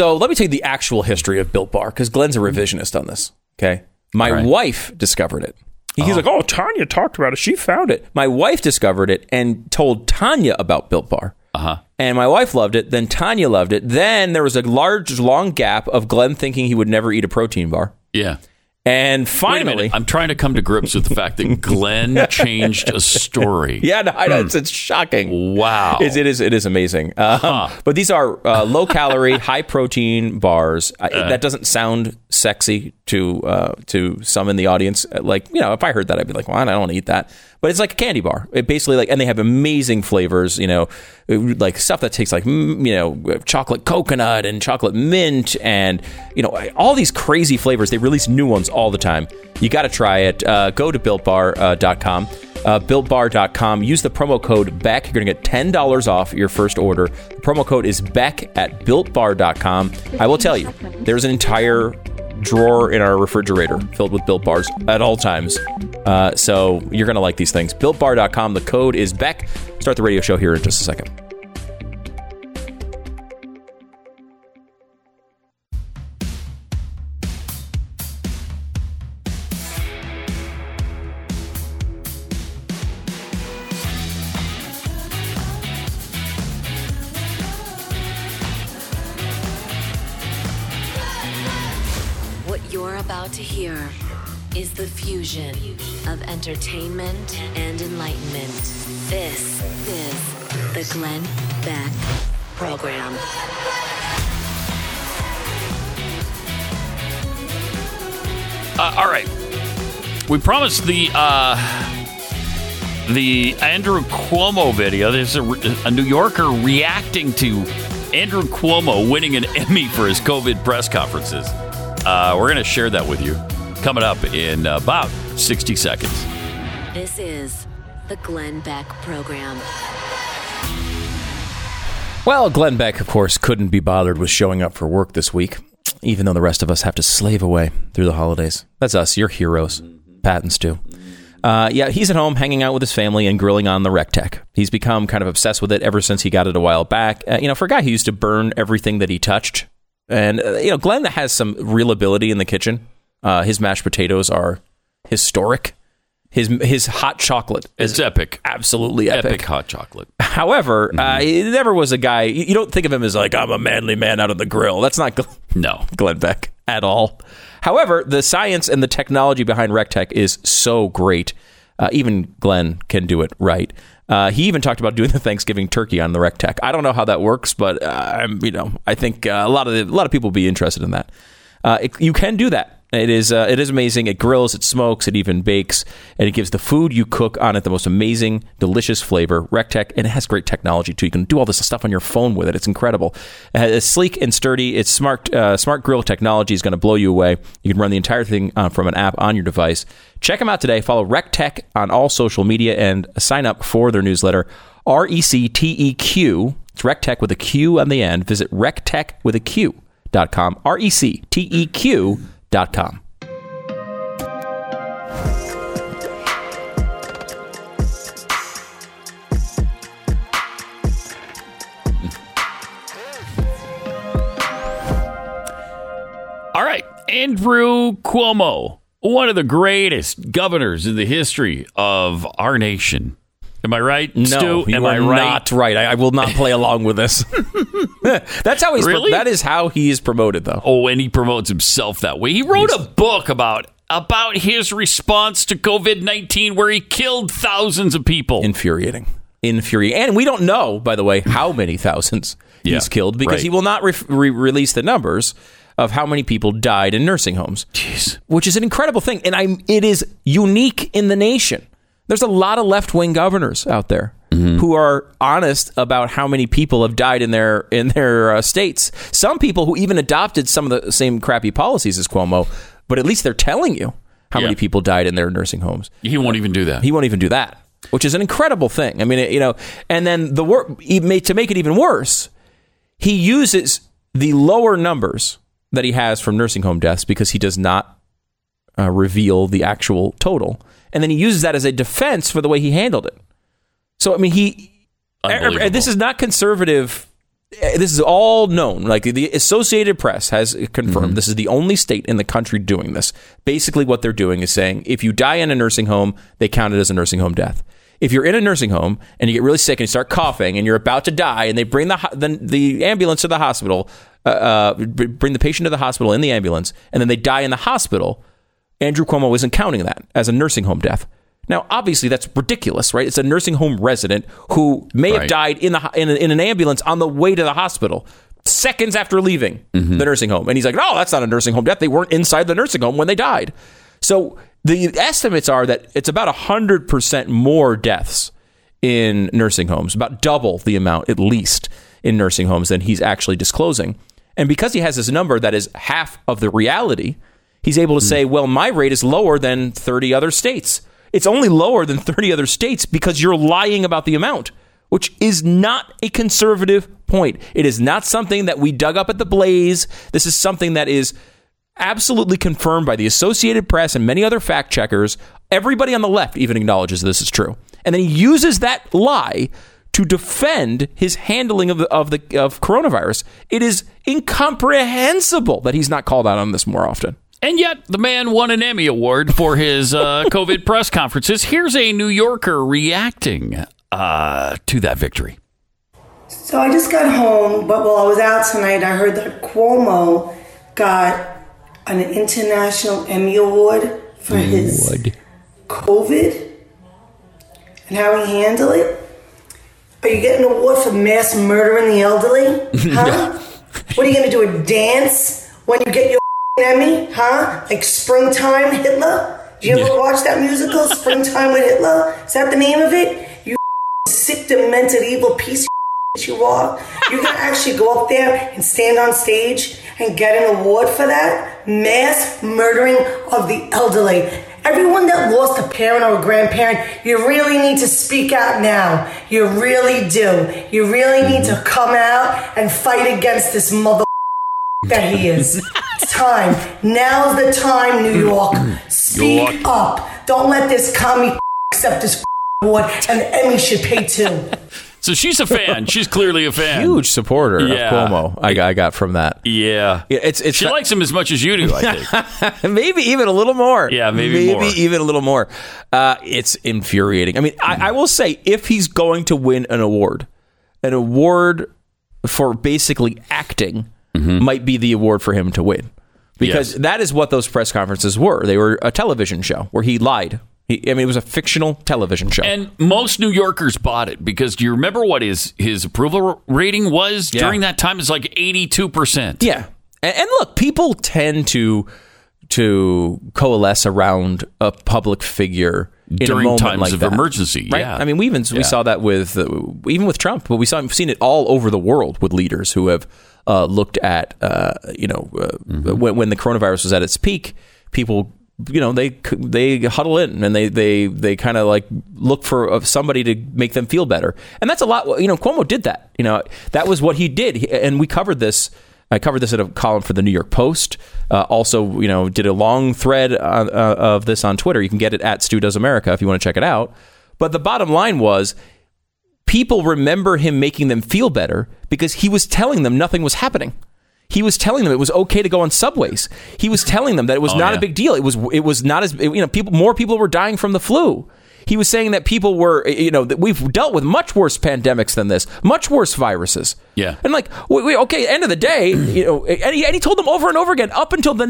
So let me tell you the actual history of Built Bar because Glenn's a revisionist on this. Okay. My right. wife discovered it. He's like, oh, Tania talked about it. She found it. My wife discovered it and told Tania about Built Bar. Uh huh. And my wife loved it. Then Tania loved it. Then there was a large, long gap of Glenn thinking he would never eat a protein bar. Yeah. And finally. I'm trying to come to grips with the fact that Glenn changed a story. yeah, no, I know, it's, it's shocking. Wow. It's, it is. It is amazing. Um, But these are uh, low calorie, high protein bars. I, that doesn't sound sexy to uh, to some in the audience. Like you know, if I heard that, I'd be like, "Well, I don't want to eat that." But it's like a candy bar. It basically like, and they have amazing flavors. You know, like stuff that tastes like you know chocolate coconut and chocolate mint, and you know all these crazy flavors. They release new ones all the time. You got to try it. Uh, go to builtbar.com. Uh, BuiltBar.com. Use the promo code BECK. You're going to get $10 off your first order. The promo code is BECK at BuiltBar.com. I will tell you, there's an entire drawer in our refrigerator filled with Built Bars at all times. Uh, so you're going to like these things. BuiltBar.com. The code is BECK. Start the radio show here in just a second. About to hear is the fusion of entertainment and enlightenment. This is the Glenn Beck Program. Uh, all right. We promised the uh, the Andrew Cuomo video. There's a, a New Yorker reacting to Andrew Cuomo winning an Emmy for his COVID press conferences. Uh, we're going to share that with you coming up in about 60 seconds. This is the Glenn Beck Program. Well, Glenn Beck, of course, couldn't be bothered with showing up for work this week, even though the rest of us have to slave away through the holidays. That's us, your heroes, Pat and Stu. Uh, yeah, he's at home hanging out with his family and grilling on the Recteq. He's become kind of obsessed with it ever since he got it a while back. Uh, you know, for a guy who used to burn everything that he touched, and uh, you know, Glenn has some real ability in the kitchen. Uh, his mashed potatoes are historic. His his hot chocolate is It's epic. absolutely epic. Epic hot chocolate. However, uh, he never was a guy. You you don't think of him as like I'm a manly man out of the grill. That's not Glenn, No. Glenn Beck at all. However, the science and the technology behind Recteq is so great. Uh, even Glenn can do it right. Uh, he even talked about doing the Thanksgiving turkey on the Recteq. I don't know how that works, but uh, I'm, you know, I think uh, a lot of the, a lot of people will be interested in that. Uh, it, you can do that. It is uh, it is amazing. It grills, it smokes, it even bakes, and it gives the food you cook on it the most amazing, delicious flavor. Recteq, and it has great technology too. You can do all this stuff on your phone with it. It's incredible. It's sleek and sturdy. Its smart uh, smart grill technology is going to blow you away. You can run the entire thing uh, from an app on your device. Check them out today. Follow Recteq on all social media and sign up for their newsletter. R E C T E Q. It's Recteq with a Q on the end. Visit recteq with a Q dot com. R E C T E Q com. All right. Andrew Cuomo, one of the greatest governors in the history of our nation. Am I right, No, Stu? you Am are I right? not right. I, I will not play along with this. That's how he's. Really? that is how he is promoted, though. Oh, and he promotes himself that way. He wrote a book about about his response to COVID nineteen, where he killed thousands of people. Infuriating, infuriating, and we don't know, by the way, how many thousands Yeah, he's killed because right. he will not re- re- release the numbers of how many people died in nursing homes. Jeez. which is an incredible thing, and I it is unique in the nation. There's a lot of left wing governors out there who are honest about how many people have died in their in their uh, states. Some people who even adopted some of the same crappy policies as Cuomo, but at least they're telling you how many people died in their nursing homes. He won't even do that. He won't even do that, which is an incredible thing. I mean, it- you know, and then the work to make it even worse, he uses the lower numbers that he has from nursing home deaths because he does not uh, reveal the actual total, and then he uses that as a defense for the way he handled it. So, I mean, he. Unbelievable. This is not conservative eh, this is all known. Like the Associated Press has confirmed this is the only state in the country doing this. Basically, what they're doing is saying if you die in a nursing home, they count it as a nursing home death. If you're in a nursing home and you get really sick and you start coughing and you're about to die, and they bring the the, the ambulance to the hospital, uh, uh, bring the patient to the hospital in the ambulance, and then they die in the hospital, Andrew Cuomo isn't counting that as a nursing home death. Now, obviously, that's ridiculous, right? It's a nursing home resident who may have died in the in, a, in an ambulance on the way to the hospital seconds after leaving Mm-hmm. the nursing home, and he's like, "No, that's not a nursing home death. They weren't inside the nursing home when they died." So the estimates are that it's about hundred percent more deaths in nursing homes, about double the amount, at least, in nursing homes than he's actually disclosing. And because he has this number that is half of the reality, he's able to hmm. say, well, my rate is lower than 30 other states. It's only lower than 30 other states because you're lying about the amount, which is not a conservative point. It is not something that we dug up at the blaze. This is something that is absolutely confirmed by the Associated Press and many other fact checkers. Everybody on the left even acknowledges this is true. And then he uses that lie to defend his handling of the, of the of coronavirus. It is incomprehensible that he's not called out on this more often. And yet, the man won an Emmy Award for his uh, COVID press conferences. Here's a New Yorker reacting uh, to that victory. So I just got home, but while I was out tonight, I heard that Cuomo got an international Emmy Award for his COVID and how he handled it. Are you getting an award for mass murdering the elderly? Huh? what are you gonna do? A dance when you get your Emmy? Huh? Like Springtime Hitler? Did you ever watch that musical, Springtime with Hitler? Is that the name of it? You sick, demented, evil piece of you are. You're gonna actually go up there and stand on stage and get an award for that? Mass murdering of the elderly. Everyone that lost a parent or a grandparent, you really need to speak out now. You really do. You really need to mm-hmm. come out and fight against this mother that he is. It's time. Now's the time, New York. Speak York. up. Don't let this commie accept this award, and the Emmy should pay too. So she's a fan. She's clearly a fan. Huge supporter Yeah. of Cuomo. I, I got from that. Yeah. Yeah, It's it's She likes him as much as you do, I think. maybe even a little more. Yeah, maybe more. even a little more. Uh, it's infuriating. I mean, I, I will say, if he's going to win an award, an award for basically acting might be the award for him to win, because Yes. that is what those press conferences were. They were a television show where he lied. He, I mean, it was a fictional television show. And most New Yorkers bought it because do you remember what his his approval rating was Yeah. during that time? It's like eighty two percent. Yeah, and, and look, people tend to to coalesce around a public figure in During times like of that, emergency, Right? yeah. I mean, we even we saw that with uh, even with Trump, but we saw we've seen it all over the world with leaders who have uh, looked at uh, you know uh, Mm-hmm. when when the coronavirus was at its peak, people. You know they they huddle in and they they they kind of like look for uh, somebody to make them feel better, and that's a lot. You know, Cuomo did that. You know, that was what he did, and we covered this I covered this in a column for the New York Post. Uh, also, you know, did a long thread uh, uh, of this on Twitter. You can get it at Stu Does America if you want to check it out. But the bottom line was, people remember him making them feel better because he was telling them nothing was happening. He was telling them it was okay to go on subways. He was telling them that it was oh, not yeah. a big deal. It was it was not as you know people more people were dying from the flu. He was saying that people were you know that we've dealt with much worse pandemics than this, much worse viruses. Yeah. And like, we, we, okay, end of the day, you know, and he, and he told them over and over again up until the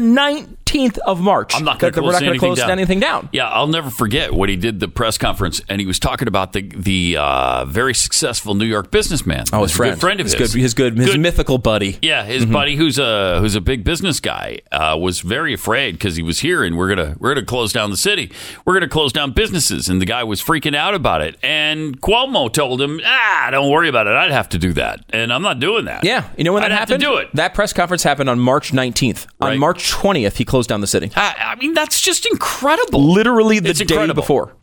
19th of March I'm not going to close, not gonna anything, close down. anything down. Yeah, I'll never forget what he did the press conference, and he was talking about the the uh, very successful New York businessman. Oh, his friend. good friend of his. his, Good, his good, his Good- mythical buddy. Yeah, his Mm-hmm. buddy, who's a who's a big business guy, uh, was very afraid because he was here, and we're gonna we're gonna close down the city. We're gonna close down businesses, and the guy was freaking out about it. And Cuomo told him, "Ah, don't worry about it. I'd have to do that, and I'm not doing that. Yeah, you know when I'd that have happened? to do it. That press conference happened on March 19th. On March 20th, he closed down the city. I, I mean, that's just incredible. Literally the It's day incredible. before.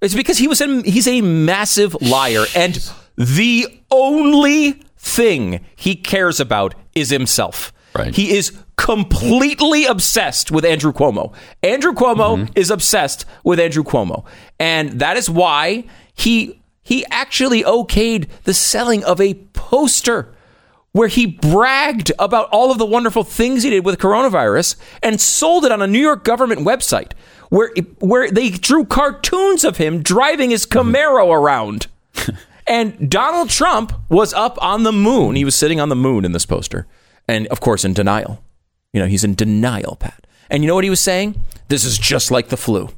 It's because he was in, he's a massive liar, and the only thing he cares about is himself. Right. He is completely obsessed with Andrew Cuomo. Andrew Cuomo Mm-hmm. is obsessed with Andrew Cuomo, and that is why he he actually okayed the selling of a poster where he bragged about all of the wonderful things he did with coronavirus and sold it on a New York government website where where they drew cartoons of him driving his mm-hmm. Camaro around. and Donald Trump was up on the moon. He was sitting on the moon in this poster. And of course in denial. You know, he's in denial, Pat. And you know what he was saying? This is just like the flu.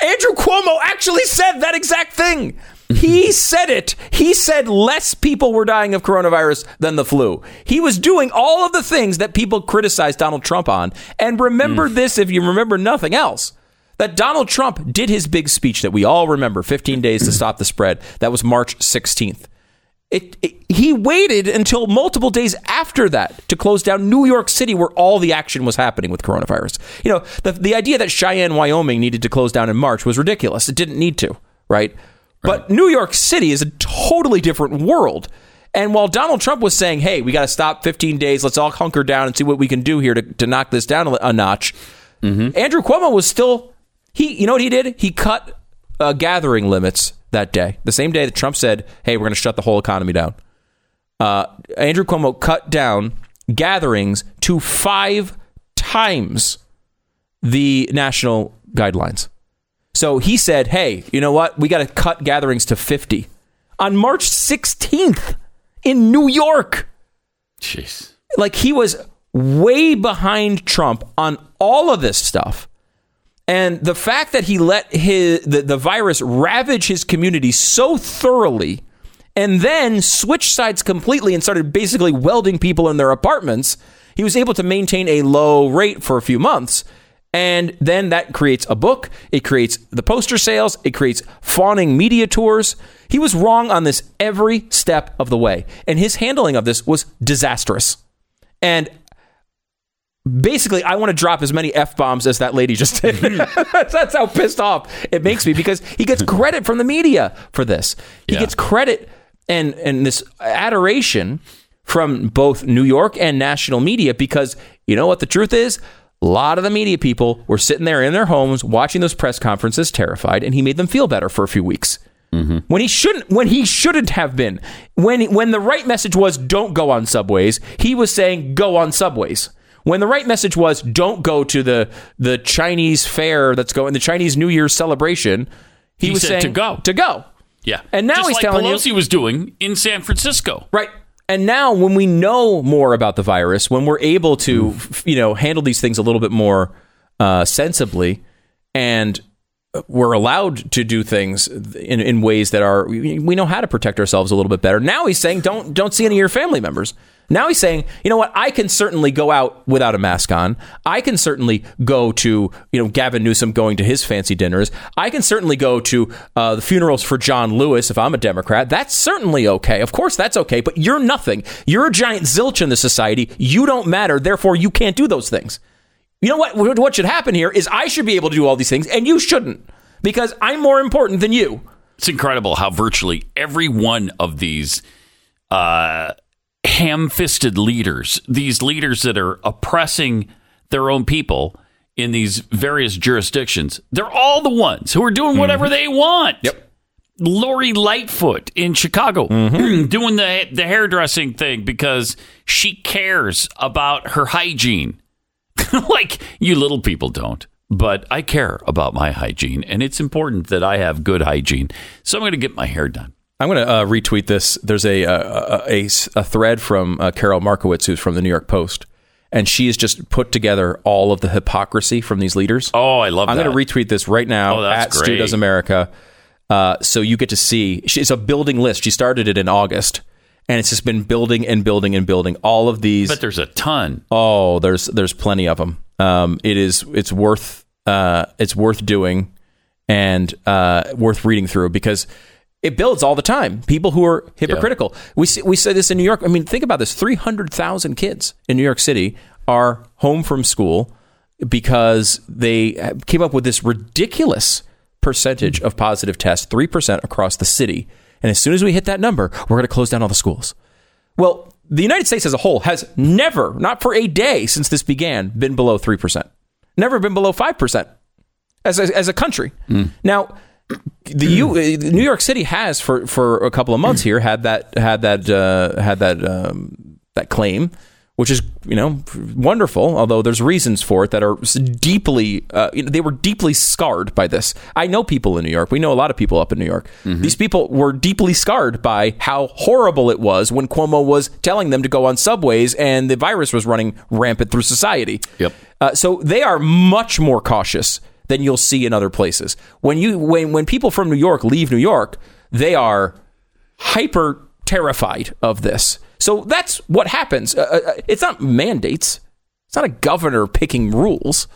Andrew Cuomo actually said that exact thing. He said it. He said less people were dying of coronavirus than the flu. He was doing all of the things that people criticized Donald Trump on. And remember mm. this if you remember nothing else. That Donald Trump did his big speech that we all remember 15 days to stop the spread. That was March 16th. It, it, he waited until multiple days after that to close down New York City, where all the action was happening with coronavirus. You know, the, the idea that Cheyenne, Wyoming needed to close down in March was ridiculous. It didn't need to, right? But New York City is a totally different world. And while Donald Trump was saying, hey, we got to stop 15 days, let's all hunker down and see what we can do here to, to knock this down a, notch, Andrew Cuomo was still, he, you know what he did? He cut uh, gathering limits that day, the same day that Trump said, hey, we're going to shut the whole economy down. Uh, Andrew Cuomo cut down gatherings to five times the national guidelines. So he said, hey, you know what? We got to cut gatherings to 50 on March 16th in New York. Jeez. Like he was way behind Trump on all of this stuff. And the fact that he let his the, the virus ravage his community so thoroughly and then switched sides completely and started basically welding people in their apartments, he was able to maintain a low rate for a few months. And then that creates a book, it creates the poster sales, it creates fawning media tours. He was wrong on this every step of the way. And his handling of this was disastrous. And basically, I want to drop as many F bombs as that lady just did. That's how pissed off it makes me because he gets credit from the media for this. He Yeah. gets credit and, and this adoration from both New York and national media because you know what the truth is? A lot of the media people were sitting there in their homes watching those press conferences terrified, and he made them feel better for a few weeks. Mm-hmm. When he shouldn't, when he shouldn't have been, when when the right message was don't go on subways, he was saying go on subways. When the right message was don't go to the the Chinese fair that's going, the Chinese New Year's celebration, he, He was said saying to go. to go. Yeah. And now Just he's like telling you- Pelosi was doing in San Francisco. Right. And now, when we know more about the virus, when we're able to, you know, handle these things a little bit more uh, sensibly, and we're allowed to do things in, in ways that are, we know how to protect ourselves a little bit better. Now he's saying, don't don't see any of your family members. Now he's saying, you know what? I can certainly go out without a mask on. I can certainly go to, you know, Gavin Newsom going to his fancy dinners. I can certainly go to uh, the funerals for John Lewis if I'm a Democrat. That's certainly okay. Of course, that's okay. But you're nothing. You're a giant zilch in the society. You don't matter. Therefore, you can't do those things. You know what? What should happen here is I should be able to do all these things, and you shouldn't because I'm more important than you. It's incredible how virtually every one of these uh, ham-fisted leaders, these leaders that are oppressing their own people in these various jurisdictions, they're all the ones who are doing whatever they want. Yep. Lori Lightfoot in Chicago doing the the hairdressing thing because she cares about her hygiene. like you little people don't. But I care about my hygiene, and it's important that I have good hygiene. So I'm going to get my hair done. I'm going to uh, retweet this. There's a, a, a, a thread from uh, Karol Markowicz, who's from the New York Post, and she has just put together all of the hypocrisy from these leaders. Oh, I love that. I'm that. going to retweet this right now Oh, at Stu. Does America. Uh, so you get to see. It's a building list. She started it in August, and it's just been building and building and building. All of these. but there's a ton. Oh, there's there's plenty of them. Um, it is it's worth uh, it's worth doing and uh, worth reading through because it builds all the time. People who are hypocritical. We see, we say this in New York. I mean, think about this: three hundred thousand kids in New York City are home from school because they came up with this ridiculous percentage of positive tests, three percent across the city. And as soon as we hit that number, we're going to close down all the schools. Well, the United States as a whole has never, not for a day since this began, been below 3%. Never been below 5% as a, as a country. Now, the U, New York City has for, for a couple of months here had that had that uh, had that um, that claim, which is you know wonderful. Although there's reasons for it that are deeply uh, you know, they were deeply scarred by this. I know people in New York. We know a lot of people up in New York. These people were deeply scarred by how horrible it was when Cuomo was telling them to go on subways and the virus was running rampant through society. Yep. Uh, so they are much more cautious than you'll see in other places. When you when when people from New York leave New York, they are hyper terrified of this. So that's what happens. Uh, uh, it's not mandates. It's not a governor picking rules.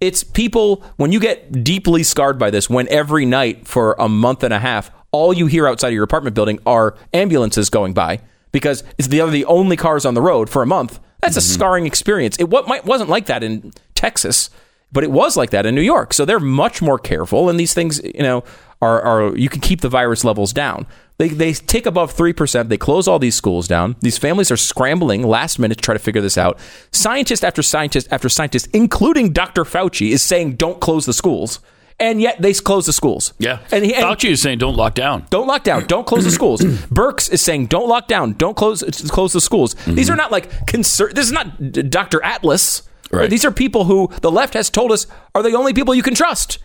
It's people when you get deeply scarred by this. When every night for a month and a half, all you hear outside of your apartment building are ambulances going by because it's the the only cars on the road for a month. That's a scarring experience. It what might wasn't like that in Texas, but it was like that in New York. So they're much more careful, and these things, you know, are, are you can keep the virus levels down. They they tick above three percent. They close all these schools down. These families are scrambling last minute to try to figure this out. Scientist after scientist after scientist, including Dr. Fauci, is saying don't close the schools, and yet they close the schools. Yeah. and, he, and Fauci is saying don't lock down. don't lock down. Don't close the schools. Birx is saying don't lock down. Don't close close the schools. These mm-hmm. are not like concern. This is not Dr. Atlas. Right. These are people who the left has told us are the only people you can trust.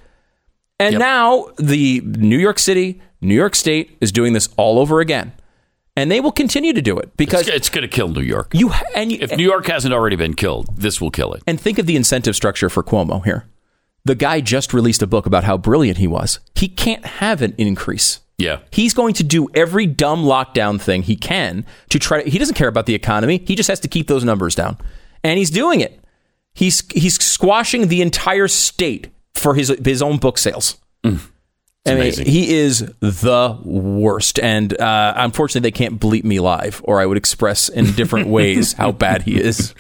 And Yep. now the New York City, New York State is doing this all over again, and they will continue to do it because It's, it's going to kill New York. you and you, If New York hasn't already been killed, this will kill it. and think of the incentive structure for Cuomo here. The guy just released a book about how brilliant he was. He can't have an increase. Yeah. He's going to do every dumb lockdown thing he can to try. He doesn't care about the economy. He just has to keep those numbers down, and he's doing it. He's he's squashing the entire state for his his own book sales. I mean, amazing. he is the worst, and uh, unfortunately, they can't bleep me live, or I would express in different ways how bad he is.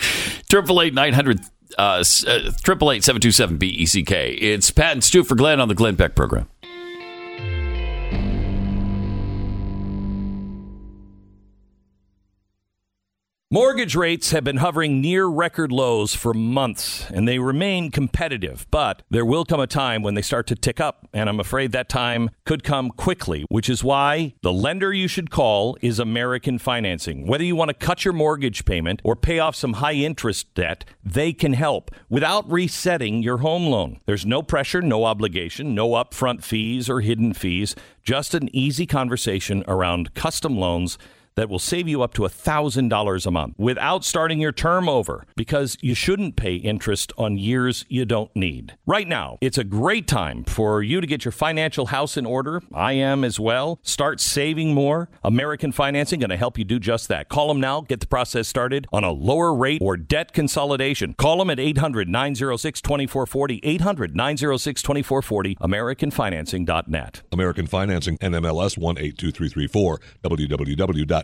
Triple eight nine hundred uh, triple eight seven two seven B E C K. It's Pat and Stu for Glenn on the Glenn Beck program. Mortgage rates have been hovering near record lows for months, and they remain competitive. But there will come a time when they start to tick up, and I'm afraid that time could come quickly, which is why the lender you should call is American Financing. Whether you want to cut your mortgage payment or pay off some high interest debt, they can help without resetting your home loan. There's no pressure, no obligation, no upfront fees or hidden fees, just an easy conversation around custom loans that will save you up to $1,000 a month without starting your term over because you shouldn't pay interest on years you don't need. Right now, it's a great time for you to get your financial house in order. I am as well. Start saving more. American Financing going to help you do just that. Call them now. Get the process started on a lower rate or debt consolidation. Call them at 800 906 2440. 800 906 2440. AmericanFinancing.net. American Financing, NMLS 182334,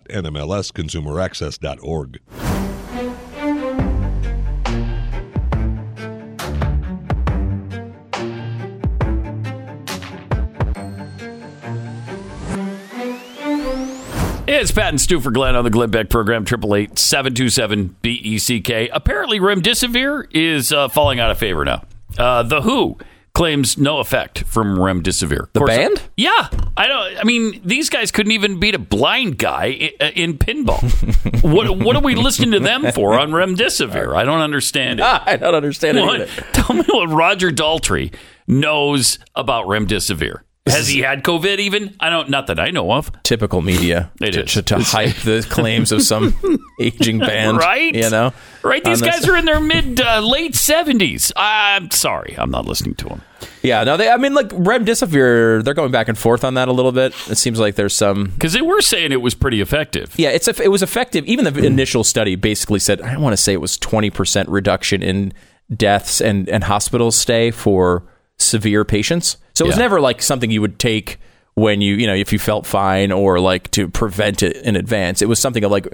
www.nmlsconsumeraccess.org. It's Pat and Stu for Glenn on the Glenn Beck program, 888 BECK. Apparently, remdesivir is uh, falling out of favor now. Uh, the WHO claims no effect from remdesivir. The course- band? Yeah. I don't. I mean, these guys couldn't even beat a blind guy i- uh, in pinball. what, what are we listening to them for on remdesivir? I don't understand it. I don't understand it What- tell me what Roger Daltrey knows about remdesivir. Has he had COVID even? I don't. Not that I know of. Typical media It to, to, to hype the claims of some aging band, Right? You know, Right? These on this- guys are in their mid uh, late seventies. I'm sorry, I'm not listening to them. Yeah, no, they. I mean, like remdesivir, they're going back and forth on that a little bit. It seems like there's some. Because they were saying it was pretty effective. Yeah, it's it was effective. Even the initial study basically said I want to say it was twenty percent reduction in deaths and and hospital stay for severe patients. So it was Yeah. never like something you would take when you you know if you felt fine or like to prevent it in advance. It was something of like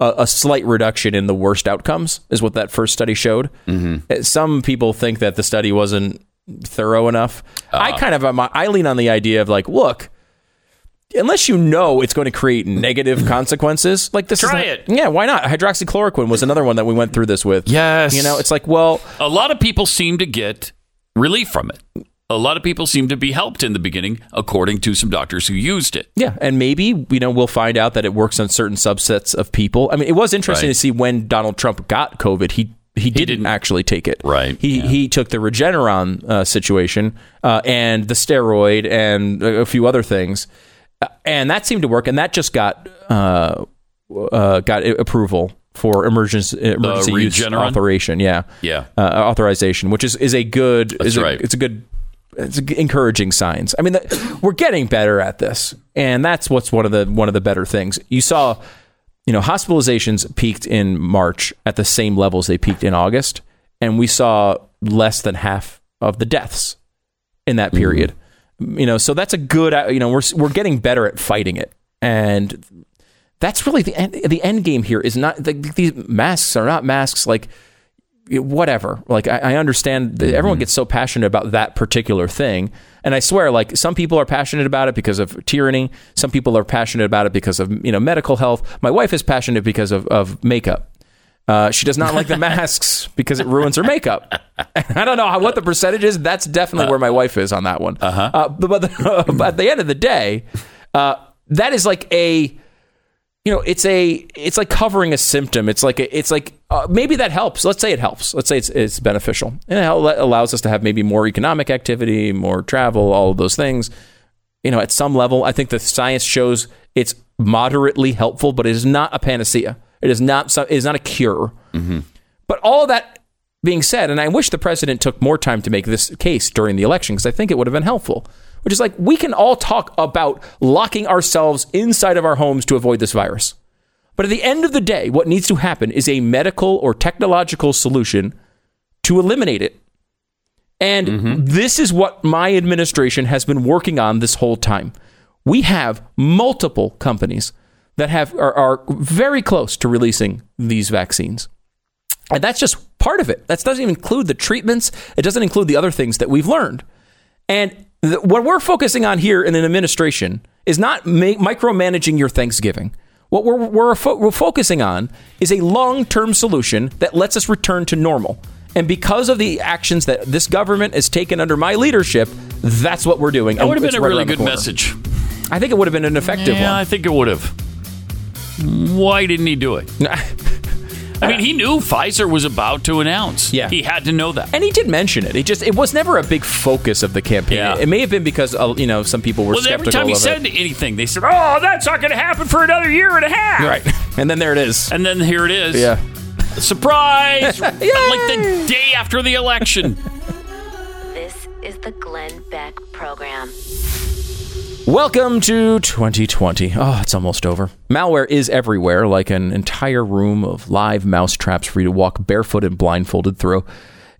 a, a slight reduction in the worst outcomes is what that first study showed. Mm-hmm. Eh, some people think that the study wasn't thorough enough. Uh-huh. I kind of uh, am- I lean on the idea of like, look, unless you know it's going to create negative consequences, like this Try is it. Yeah, why not? Hydroxychloroquine was another one that we went through this with. Yes. You know, it's like, well, A lot of people seem to get relief from it. a lot of people seem to be helped in the beginning, according to some doctors who used it. Yeah, and maybe you know we'll find out that it works on certain subsets of people. I mean, it was interesting Right. to see when Donald Trump got COVID, he he didn't, didn't- actually take it. Right, He yeah. he took the Regeneron uh, situation uh, and the steroid and a, few other things, Uh, and that seemed to work. And that just got uh, uh, got approval for emergency emergency use authorization. Yeah, Yeah. uh, authorization, which is is a good is a, right. it's a good it's a encouraging signs. I mean, the, we're getting better at this, and that's what's one of the one of the better things. You saw, you know, hospitalizations peaked in March at the same levels they peaked in August, and we saw less than half of the deaths in that period. You know, so that's a good. uh, You know, we're we're getting better at fighting it, and that's really the end. The end game here is not the, these masks are not masks like whatever. Like I, I understand that everyone gets so passionate about that particular thing, and I swear, like some people are passionate about it because of tyranny. Some people are passionate about it because of you know medical health. My wife is passionate because of of makeup. Uh, she does not like the masks because it ruins her makeup. I don't know how, what the percentage is. That's definitely where my wife is on that one. Uh-huh. but, but, the, but at the end of the day, uh, that is like a you know it's a it's like covering a symptom. It's like a, it's like uh, maybe that helps. Let's say it helps. Let's say it's, it's beneficial. And it allows us to have maybe more economic activity more travel all of those things. You know at some level i think the science shows it's moderately helpful but it is not a panacea. It is not it is not a cure. But all that being said, and I wish the president took more time to make this case during the election because I think it would have been helpful. Which is like we can all talk about locking ourselves inside of our homes to avoid this virus. But at the end of the day, what needs to happen is a medical or technological solution to eliminate it. And mm-hmm. this is what my administration has been working on this whole time. We have multiple companies that have are, are very close to releasing these vaccines. And that's just part of it. That doesn't even include the treatments. It doesn't include the other things that we've learned. And what we're focusing on here in an administration is not ma- micromanaging your Thanksgiving. What we're, we're, fo- we're focusing on is a long term solution that lets us return to normal. And because of the actions that this government has taken under my leadership, that's what we're doing. It would have been a right really good corner. message. I think it would have been an effective Yeah, I think it would have. Why didn't he do it? I mean, he knew Pfizer was about to announce. Yeah. He had to know that. And he did mention it. He just it was never a big focus of the campaign. Yeah. It may have been because uh, you know some people were Well, every time he said it. anything, they said, "Oh, that's not going to happen for another year and a half." Right. And then there it is. And then here it is. Yeah. Surprise! like the day after the election. This is the Glenn Beck Program. Welcome to 2020. Oh, it's almost over. Malware is everywhere, like an entire room of live mouse traps for you to walk barefoot and blindfolded through.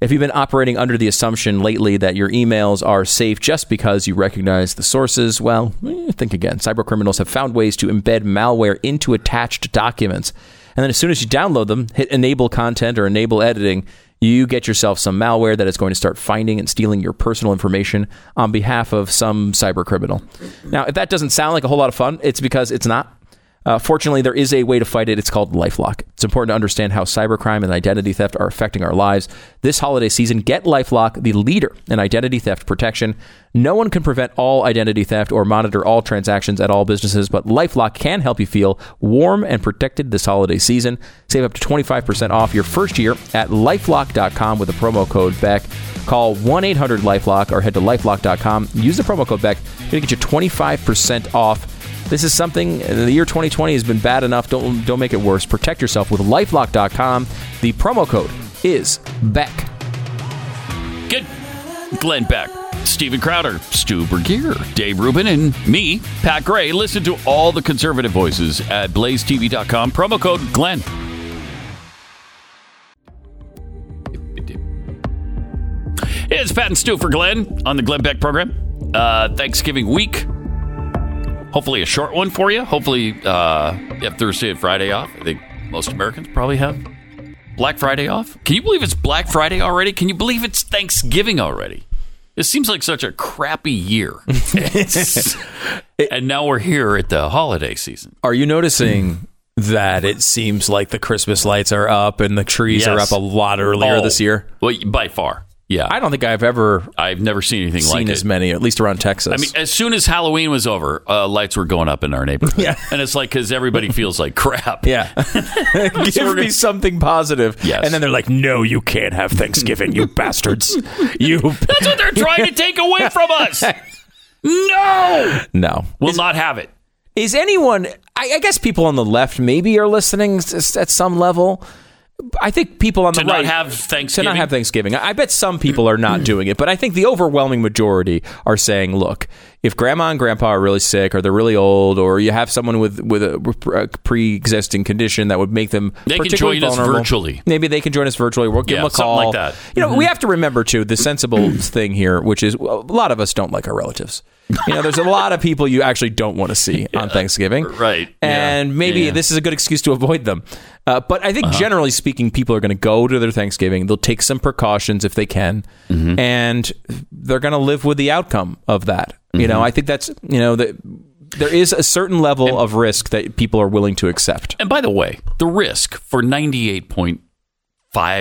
If you've been operating under the assumption lately that your emails are safe just because you recognize the sources, well, eh, think again. Cybercriminals have found ways to embed malware into attached documents. And then as soon as you download them, hit enable content or enable editing, you get yourself some malware that is going to start finding and stealing your personal information on behalf of some cyber criminal. Now, if that doesn't sound like a whole lot of fun, it's because it's not. Uh, fortunately, there is a way to fight it. It's called LifeLock. It's important to understand how cybercrime and identity theft are affecting our lives. This holiday season, get LifeLock, the leader in identity theft protection. No one can prevent all identity theft or monitor all transactions at all businesses, but LifeLock can help you feel warm and protected this holiday season. Save up to 25% off your first year at lifelock.com with the promo code BECK. Call 1 800 Lifelock or head to lifelock.com. Use the promo code BECK. To get you 25% off. This is something the year 2020 has been bad enough. Don't don't make it worse. Protect yourself with lifelock.com. The promo code is BECK. Good. Glenn Beck, Steven Crowder, Stu Burguiere, Dave Rubin, and me, Pat Gray. Listen to all the conservative voices at blazetv.com. Promo code Glenn. It's Pat and Stu for Glenn on the Glenn Beck program. Uh, Thanksgiving week. Hopefully a short one for you. Hopefully uh, you have Thursday and Friday off. I think most Americans probably have Black Friday off. Can you believe it's Black Friday already? Can you believe it's Thanksgiving already? It seems like such a crappy year. And now we're here at the holiday season. Are you noticing that it seems like the Christmas lights are up and the trees are up a lot earlier Oh, this year? Well, by far. Yeah. I don't think I've ever I've never seen anything seen like as it. many, at least around Texas. I mean, as soon as Halloween was over, uh, lights were going up in our neighborhood. Yeah. And it's like because everybody feels like crap. yeah, give me something positive. Yes. and then they're like, "No, you can't have Thanksgiving, you bastards! You That's what they're trying to take away from us. No, no." we'll not have it. Is anyone? I, I guess people on the left maybe are listening at some level. I think people on To the not right have to not have Thanksgiving. I bet some people are not doing it, but I think the overwhelming majority are saying, "Look, if grandma and grandpa are really sick, or they're really old, or you have someone with with a, a pre-existing condition that would make them They can particularly join us virtually. maybe they can join us virtually. We'll give Yeah, them a something call. like that. You know, we Mm-hmm. have to remember too the sensible thing here, which is well, a lot of us don't like our relatives. You know, there's a lot of people you actually don't want to see on Thanksgiving, Right. Yeah. And maybe Yeah. this is a good excuse to avoid them. Uh, but I think generally speaking, people are going to go to their Thanksgiving. They'll take some precautions if they can, and they're going to live with the outcome of that. You know, mm-hmm. I think that's you know that there is a certain level of risk that people are willing to accept. And by the way, the risk for 98.5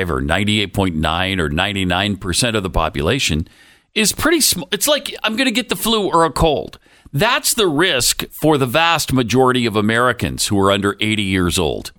or 98.9 or 99% of the population is pretty small. It's like I'm going to get the flu or a cold. That's the risk for the vast majority of Americans who are under 80 years old.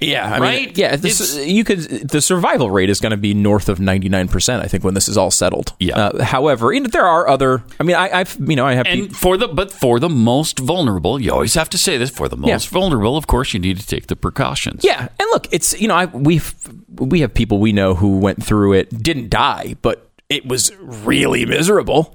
Yeah, yeah, I mean, Right? yeah, this, you could. The survival rate is going to be north of ninety nine percent. I think when this is all settled. Yeah. Uh, however, you know, there are other. I mean, I, I've you know I have. And for the but for the most vulnerable, you always have to say this, for the most vulnerable, of course, you need to take the precautions. Yeah, and look, it's you know I we've we have people we know who went through it, didn't die, but it was really miserable.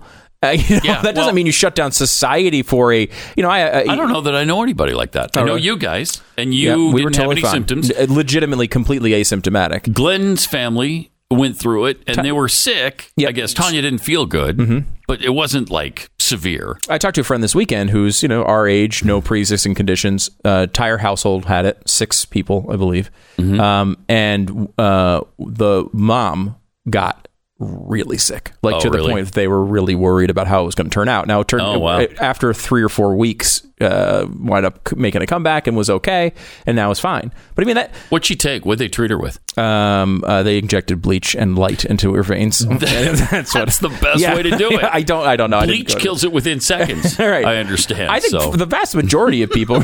Uh, you know, Yeah, that doesn't well- mean you shut down society for a you know I I, I don't know that I know anybody like that. I know really? you guys, and you yeah, we didn't were totally have any fine. symptoms. Uh, legitimately completely asymptomatic. Glenn's family went through it and they were sick. Yep. I guess Tania didn't feel good, Mm-hmm. but it wasn't like severe. I talked to a friend this weekend who's you know our age, no pre-existing conditions. Uh, entire household had it, six people, I believe, Mm-hmm. um, and uh, the mom got really sick, like Oh, to the really? point that they were really worried about how it was going to turn out. Now, it turned Oh, wow. it- after three or four weeks, uh, wound up making a comeback and was okay, and now is fine. But I mean that What'd she take? What'd they treat her with? um, uh, they injected bleach and light into her veins. That's what. That's the best Yeah. way to do it. I don't. I don't know. Bleach kills it within seconds. All right. I understand. I think so. the vast majority of people.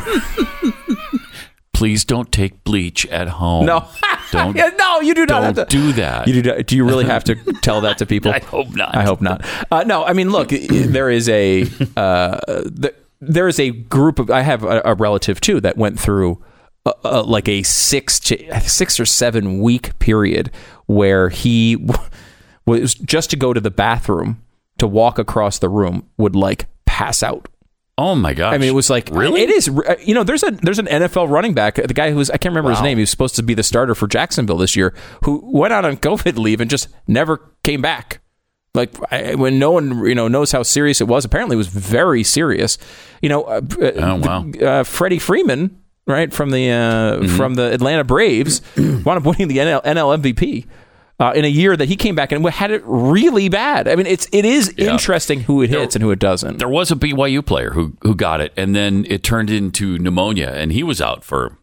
Please don't take bleach at home. No, Don't- Yeah, no, you do not have to do that. You do, do you really have to tell that to people? I hope not. I hope not. Uh, no, I mean, look, there is a uh, th- there is a group of. I have a, a relative too that went through. Uh, uh, like a six to six or seven week period where he w- was just to go to the bathroom to walk across the room would like pass out Oh my gosh! I mean, it was like really. It is. uh, You know, there's a there's an NFL running back, the guy who's I can't remember his name. He was supposed to be the starter for Jacksonville this year, who went out on COVID leave and just never came back. Like I, when no one you know knows how serious it was. Apparently, it was very serious. You know, uh, Oh, wow. the- uh, Freddie Freeman, right from the uh, Mm-hmm. from the Atlanta Braves, wound up winning the NL, NL MVP. Uh, in a year that he came back and had it really bad. I mean, it's it is Yeah. interesting who it hits and who it doesn't. there was a BYU player who who got it, and then it turned into pneumonia, and he was out for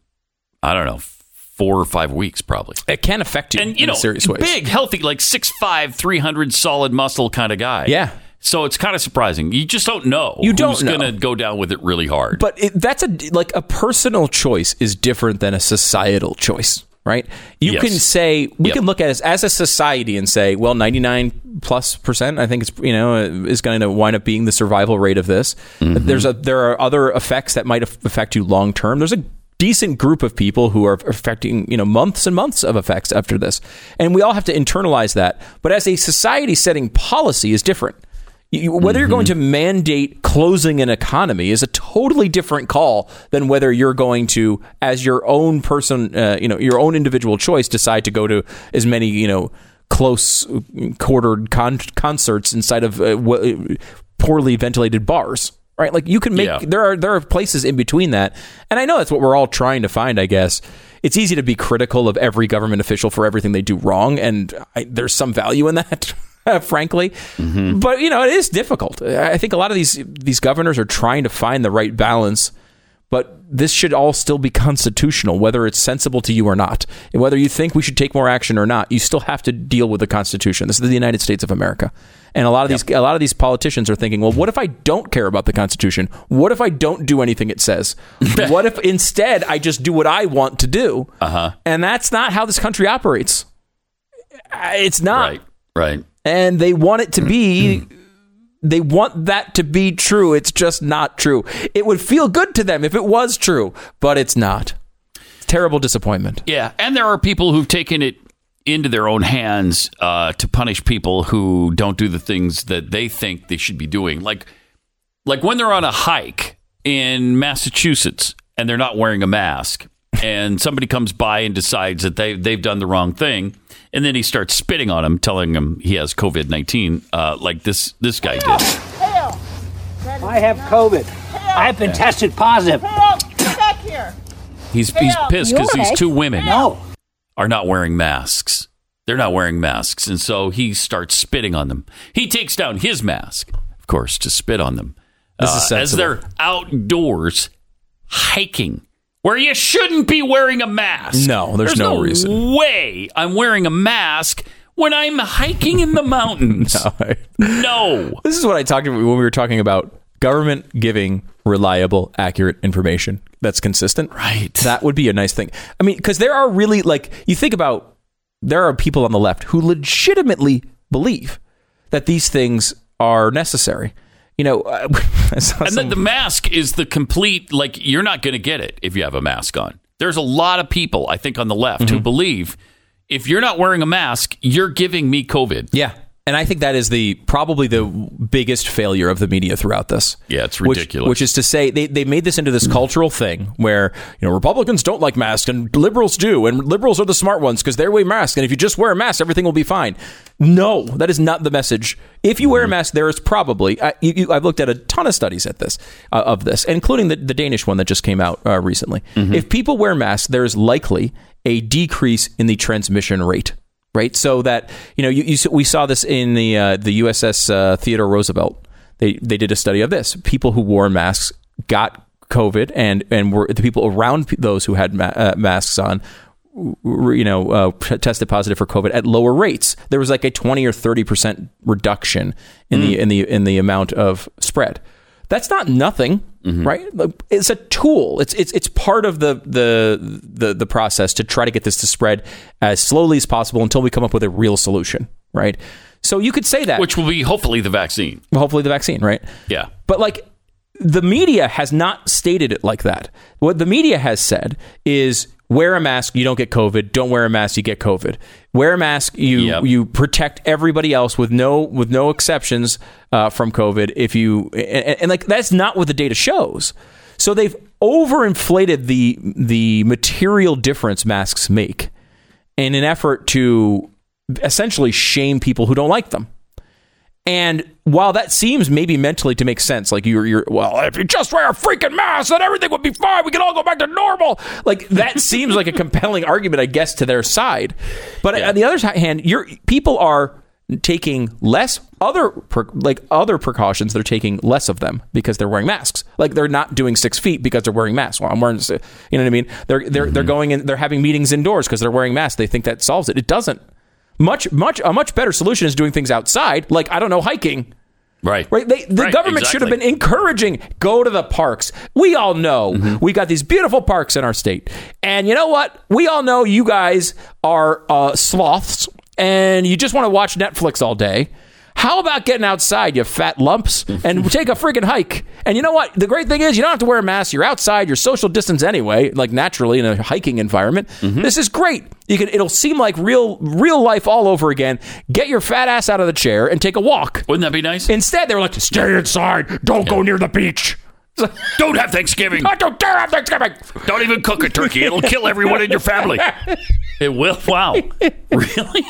I don't know four or five weeks probably. It can affect you And you in know, serious ways. big, healthy, like 6'5", 300 solid muscle kind of guy. Yeah. So it's kind of surprising. You just don't know. You don't who's going to go down with it really hard. But it, that's a like a personal choice is different than a societal choice, right? You Yes. can say we Yep. can look at it as a society and say, well, ninety nine plus percent. I think it's you know is going to wind up being the survival rate of this. Mm-hmm. There's a there are other effects that might affect you long term. There's a decent group of people who are affecting you know months and months of effects after this, and we all have to internalize that. But as a society setting policy is different. You, whether you're going to mandate closing an economy is a totally different call than whether you're going to, as your own person, uh, you know, your own individual choice, decide to go to as many, you know, close quartered con- concerts inside of uh, w- poorly ventilated bars. Right, like you can make Yeah. there are there are places in between that, and I know that's what we're all trying to find. I guess it's easy to be critical of every government official for everything they do wrong, and I, there's some value in that. frankly. But you know, it is difficult. I think a lot of these these governors are trying to find the right balance but this should all still be constitutional, whether it's sensible to you or not. And whether you think we should take more action or not, you still have to deal with the Constitution. This is the United States of America. And a lot of these a lot of these politicians are thinking, well, what if I don't care about the Constitution? What if I don't do anything it says? what if instead I just do what I want to do? Uh-huh. And that's not how this country operates. It's not Right. Right. And they want it to be they want that to be true. It's just not true. It would feel good to them if it was true but it's not. It's terrible disappointment. Yeah, and there are people who've taken it into their own hands uh, to punish people who don't do the things that they think they should be doing. Like, like when they're on a hike in Massachusetts and they're not wearing a mask, and somebody comes by and decides that they they've done the wrong thing, and then he starts spitting on him, telling him he has COVID nineteen, uh, like this this guy did. I have COVID. I have been tested positive. He's he's pissed because these two women No. are not wearing masks. They're not wearing masks. And so he starts spitting on them. He takes down his mask, of course, to spit on them. This is Uh, as they're outdoors hiking where you shouldn't be wearing a mask. No, there's no reason. way I'm wearing a mask when I'm hiking in the mountains. no. this is what i talked about when we were talking about government giving reliable accurate information that's consistent Right. that would be a nice thing i mean because there are really like you think about there are people on the left who legitimately believe that these things are necessary you know saw And then the mask is the complete, like, you're not going to get it if you have a mask on. There's a lot of people, I think, on the left Mm-hmm. who believe if you're not wearing a mask, you're giving me COVID. Yeah. And I think that is the probably the biggest failure of the media throughout this. Yeah, it's ridiculous. Which, is to say, they, they made this into this cultural thing where you know Republicans don't like masks and liberals do, and liberals are the smart ones because they wear masks, and if you just wear a mask, everything will be fine. No, that is not the message. If you wear a mask, there is probably I, you, you, I've looked at a ton of studies at this uh, of this, including the, the Danish one that just came out uh, recently. If people wear masks, there is likely a decrease in the transmission rate right? So that you know, you, you we saw this in the uh, the USS uh, Theodore Roosevelt. They they did a study of this. People who wore masks got COVID, and and were the people around those who had ma- uh, masks on. You know, uh, tested positive for COVID at lower rates. There was like a twenty or thirty percent reduction in the in the in the amount of spread. That's not nothing, Mm-hmm. right? It's a tool. It's it's it's part of the, the the the process to try to get this to spread as slowly as possible until we come up with a real solution, right? So you could say that, Which will be hopefully the vaccine. hopefully the vaccine, right? Yeah. But like the media has not stated it like that. What the media has said is wear a mask, you don't get COVID. Don't wear a mask, you get COVID. Wear a mask, you Yep. you protect everybody else with no with no exceptions uh, from COVID. If you and, and like that's not what the data shows. So they've overinflated the the material difference masks make in an effort to essentially shame people who don't like them. And while that seems maybe mentally to make sense, like you're, you're, well, if you just wear a freaking mask, then everything would be fine. We can all go back to normal. Like that seems like a compelling argument, I guess, to their side. But on the other hand, you're, people are taking less other, like other precautions. They're taking less of them because they're wearing masks. Like they're not doing six feet because they're wearing masks. Well, I'm wearing, you know what I mean? They're, they're, they're mm-hmm. going in, they're having meetings indoors because they're wearing masks. They think that solves it. It doesn't. Much, much, a much better solution is doing things outside, like I don't know, hiking. Right. Right? They, the Right, government should have been encouraging go to the parks. We all know Mm-hmm. we got these beautiful parks in our state, and you know what? We all know you guys are uh, sloths, and you just want to watch Netflix all day. How about getting outside, you fat lumps, and take a freaking hike? And you know what? The great thing is, you don't have to wear a mask. You're outside. You're social distance anyway, like naturally in a hiking environment. Mm-hmm. This is great. You can. It'll seem like real, real life all over again. Get your fat ass out of the chair and take a walk. Wouldn't that be nice? Instead, they were like, "Stay inside. Don't go near the beach." Don't have Thanksgiving. I don't dare have Thanksgiving. Don't even cook a turkey. It'll kill everyone in your family. It will. Wow. Really?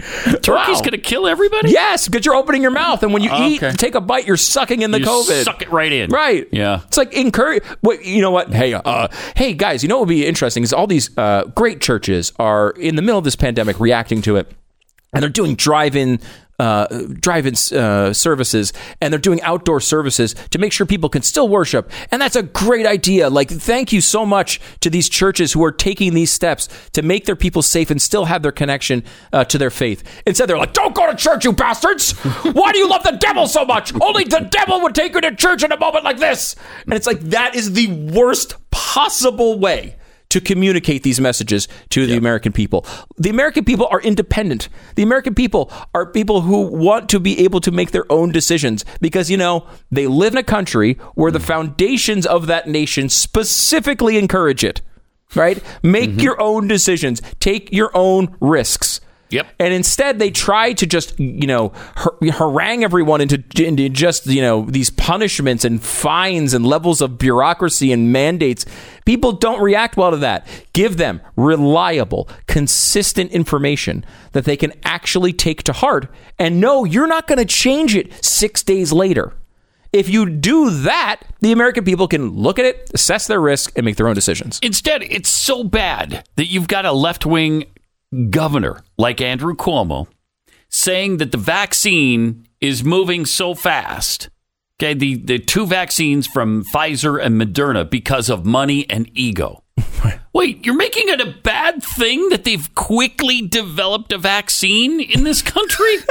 Turkey's Wow. going to kill everybody? Yes, because you're opening your mouth, and when you eat, take a bite, you're sucking in the You COVID. suck it right in. Right. Yeah. It's like encourage. What you know? What? Hey, uh, hey guys, you know what would be interesting is all these uh, great churches are in the middle of this pandemic reacting to it. and they're doing drive-in uh, drive-in uh, services and they're doing outdoor services to make sure people can still worship. And that's a great idea. Like thank you so much to these churches who are taking these steps to make their people safe and still have their connection uh, to their faith. Instead they're like don't go to church you bastards! Why do you love the devil so much? Only the devil would take you to church in a moment like this. And it's like that is the worst possible way to communicate these messages to the American people. The American people are independent. The American people are people who want to be able to make their own decisions because, you know, they live in a country where the mm. foundations of that nation specifically encourage it, right? Make mm-hmm. your own decisions, take your own risks. Yep. And instead, they try to just, you know, har- harangue everyone into, into just, you know, these punishments and fines and levels of bureaucracy and mandates. People don't react well to that. Give them reliable, consistent information that they can actually take to heart. And no, you're not going to change it six days later. If you do that, the American people can look at it, assess their risk, and make their own decisions. Instead, it's so bad that you've got a left wing governor like Andrew Cuomo saying that the vaccine is moving so fast. Okay, the, the two vaccines from Pfizer and Moderna because of money and ego. Wait, you're making it a bad thing that they've quickly developed a vaccine in this country?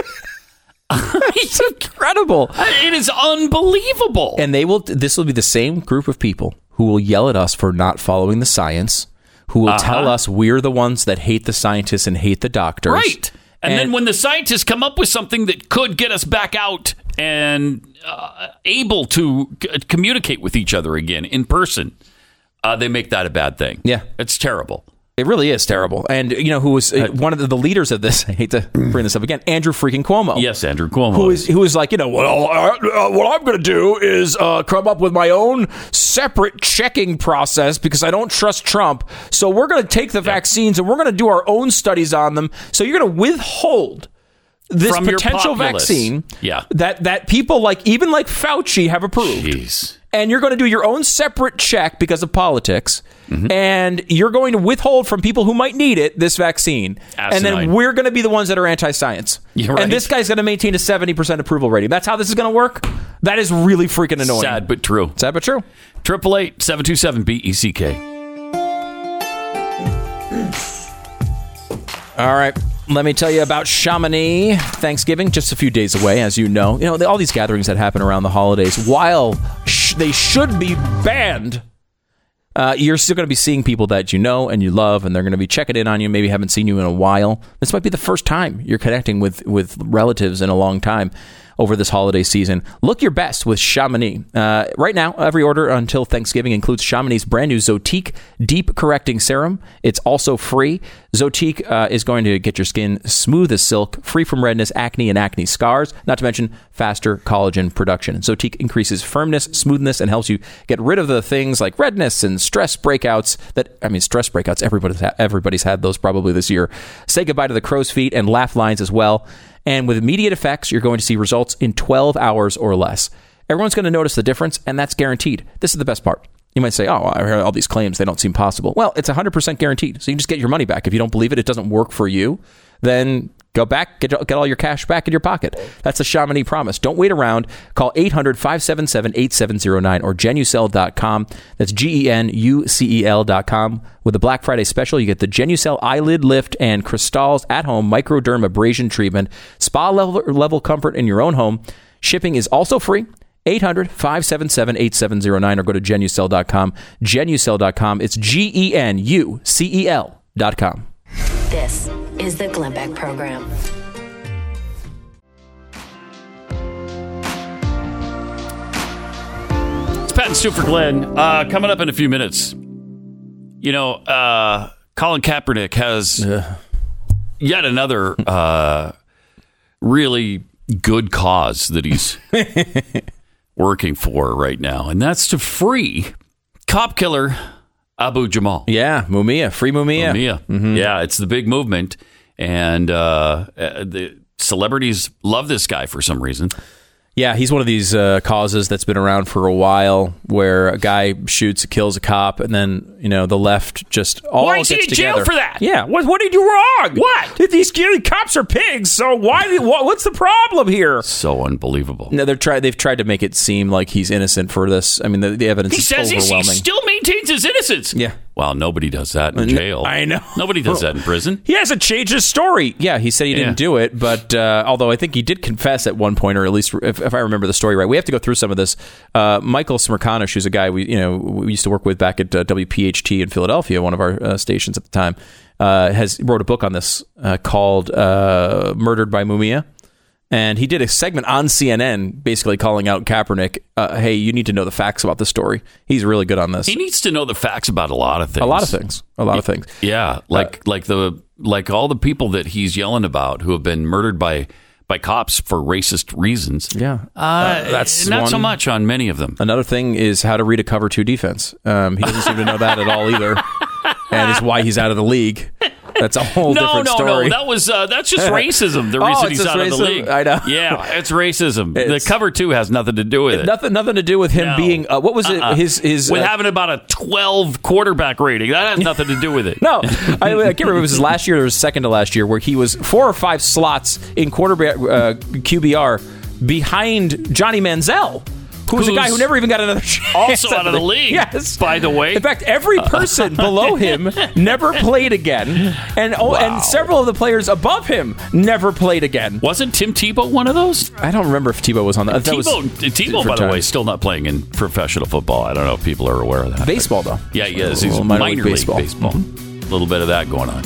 It's incredible. Uh, it is unbelievable. And they will. This will be the same group of people who will yell at us for not following the science. Who will tell Uh-huh. us we're the ones that hate the scientists and hate the doctors. Right. And, then when the scientists come up with something that could get us back out and uh, able to c- communicate with each other again in person, uh, they make that a bad thing. Yeah. It's terrible. It really is terrible. And you know who was uh, one of the, the leaders of this? I hate to bring this up again. Andrew freaking Cuomo. Yes, Andrew Cuomo. Who is who is like you know well uh, uh, what I'm going to do is uh, come up with my own separate checking process because I don't trust Trump. So we're going to take the vaccines and we're going to do our own studies on them. So you're going to withhold this From potential vaccine Yeah. that that people like even like Fauci have approved Jeez. And you're going to do your own separate check because of politics, Mm-hmm. and you're going to withhold from people who might need it this vaccine, and then we're going to be the ones that are anti-science. You're right. And this guy's going to maintain a 70% approval rating. That's how this is going to work. That is really freaking annoying. Sad but true. Sad but true. Triple eight seven two seven B E C K. All right. Let me tell you about Chamonix Thanksgiving, just a few days away, as you know. You know, all these gatherings that happen around the holidays, while they should be banned, uh, you're still going to be seeing people that you know and you love, and they're going to be checking in on you. Maybe haven't seen you in a while. This might be the first time you're connecting with with relatives in a long time over this holiday season. Look your best with Chamonix. Uh, right now, every order until Thanksgiving includes Chamonix's brand new Zotique Deep Correcting Serum. It's also free. Zotique uh, is going to get your skin smooth as silk, free from redness, acne, and acne scars, not to mention faster collagen production. Zotique increases firmness, smoothness, and helps you get rid of the things like redness and stress breakouts that, I mean, stress breakouts, everybody's, ha- everybody's had those probably this year. Say goodbye to the crow's feet and laugh lines as well. And with immediate effects, you're going to see results in 12 hours or less. Everyone's going to notice the difference, and that's guaranteed. This is the best part. You might say, oh, I heard all these claims. They don't seem possible. Well, it's 100% guaranteed. So you just get your money back. If you don't believe it, it doesn't work for you, then go back, get, get all your cash back in your pocket. That's the Chamonix promise. Don't wait around. Call 800 577 8709 or genucel.com. That's G E N U C E L.com. With the Black Friday special, you get the Genucel eyelid lift and Crystals at home microderm abrasion treatment, spa level, level comfort in your own home. Shipping is also free. 800 577 8709 or go to genucel.com. Genucel.com. It's G E N U C E L.com. This is the Glenn Beck Program. It's Pat and Stu for Glenn. Uh, coming up in a few minutes. You know, uh, Colin Kaepernick has yet another uh, really good cause that he's working for right now, and that's to free cop killer Abu Jamal. Yeah, Mumia, free Mumia. Mia. Yeah, it's the big movement, and uh, uh, the celebrities love this guy for some reason. Yeah, he's one of these uh, causes that's been around for a while, where a guy shoots, kills a cop, and then you know the left just all Why is he gets in jail together. for that? Yeah, what what did you do wrong? What? If these cops are pigs, so why? what, what's the problem here? So unbelievable. No, they're try they've tried to make it seem like he's innocent for this. I mean, the, the evidence He is says he's, he overwhelming. still maintains his innocence. Yeah. Well, nobody does that in jail. I know. Nobody does that in prison. He hasn't changed his story. Yeah, he said he didn't Yeah. do it, but uh, although I think he did confess at one point, or at least if, if I remember the story right, we have to go through some of this. Uh, Michael Smerconish, who's a guy we you know we used to work with back at uh, WPHT in Philadelphia, one of our uh, stations at the time, uh, has wrote a book on this uh, called uh, "Murdered by Mumia." And he did a segment on CNN basically calling out Kaepernick. Uh, hey, you need to know the facts about the story. He's really good on this. He needs to know the facts about a lot of things. a lot of things. A lot of things. Yeah, like like the like all the people that he's yelling about who have been murdered by by cops for racist reasons. Yeah. Uh, that's not so much on many of them. Another thing is how to read a cover two defense. Um, he doesn't seem to know that at all either, and it's why he's out of the league. That's a whole No, different no, story. no. That was uh, that's just racism. The Oh, reason it's he's out of the league. I know. Yeah, it's racism. It's- the cover two has nothing to do with it. nothing, nothing to do with him No. being. Uh, what was it? Uh-uh. His his. with uh, having about a twelve quarterback rating. That has nothing to do with it. no, I, I can't remember. It was his last year or his second to last year, where he was four or five slots in quarterback uh, QBR behind Johnny Manziel, who was a guy who never even got another chance. Also out of the league. Yes, by the way. In fact, every uh, person below him never played again, and oh, Wow. and several of the players above him never played again. Wasn't Tim Tebow one of those? I don't remember if Tebow was on that. that was Tebow, Tebow, by the way, still not playing in professional football. I don't know if people are aware of that. baseball though. Yeah, he is. He's minor, minor league league baseball. baseball. Mm-hmm. A little bit of that going on.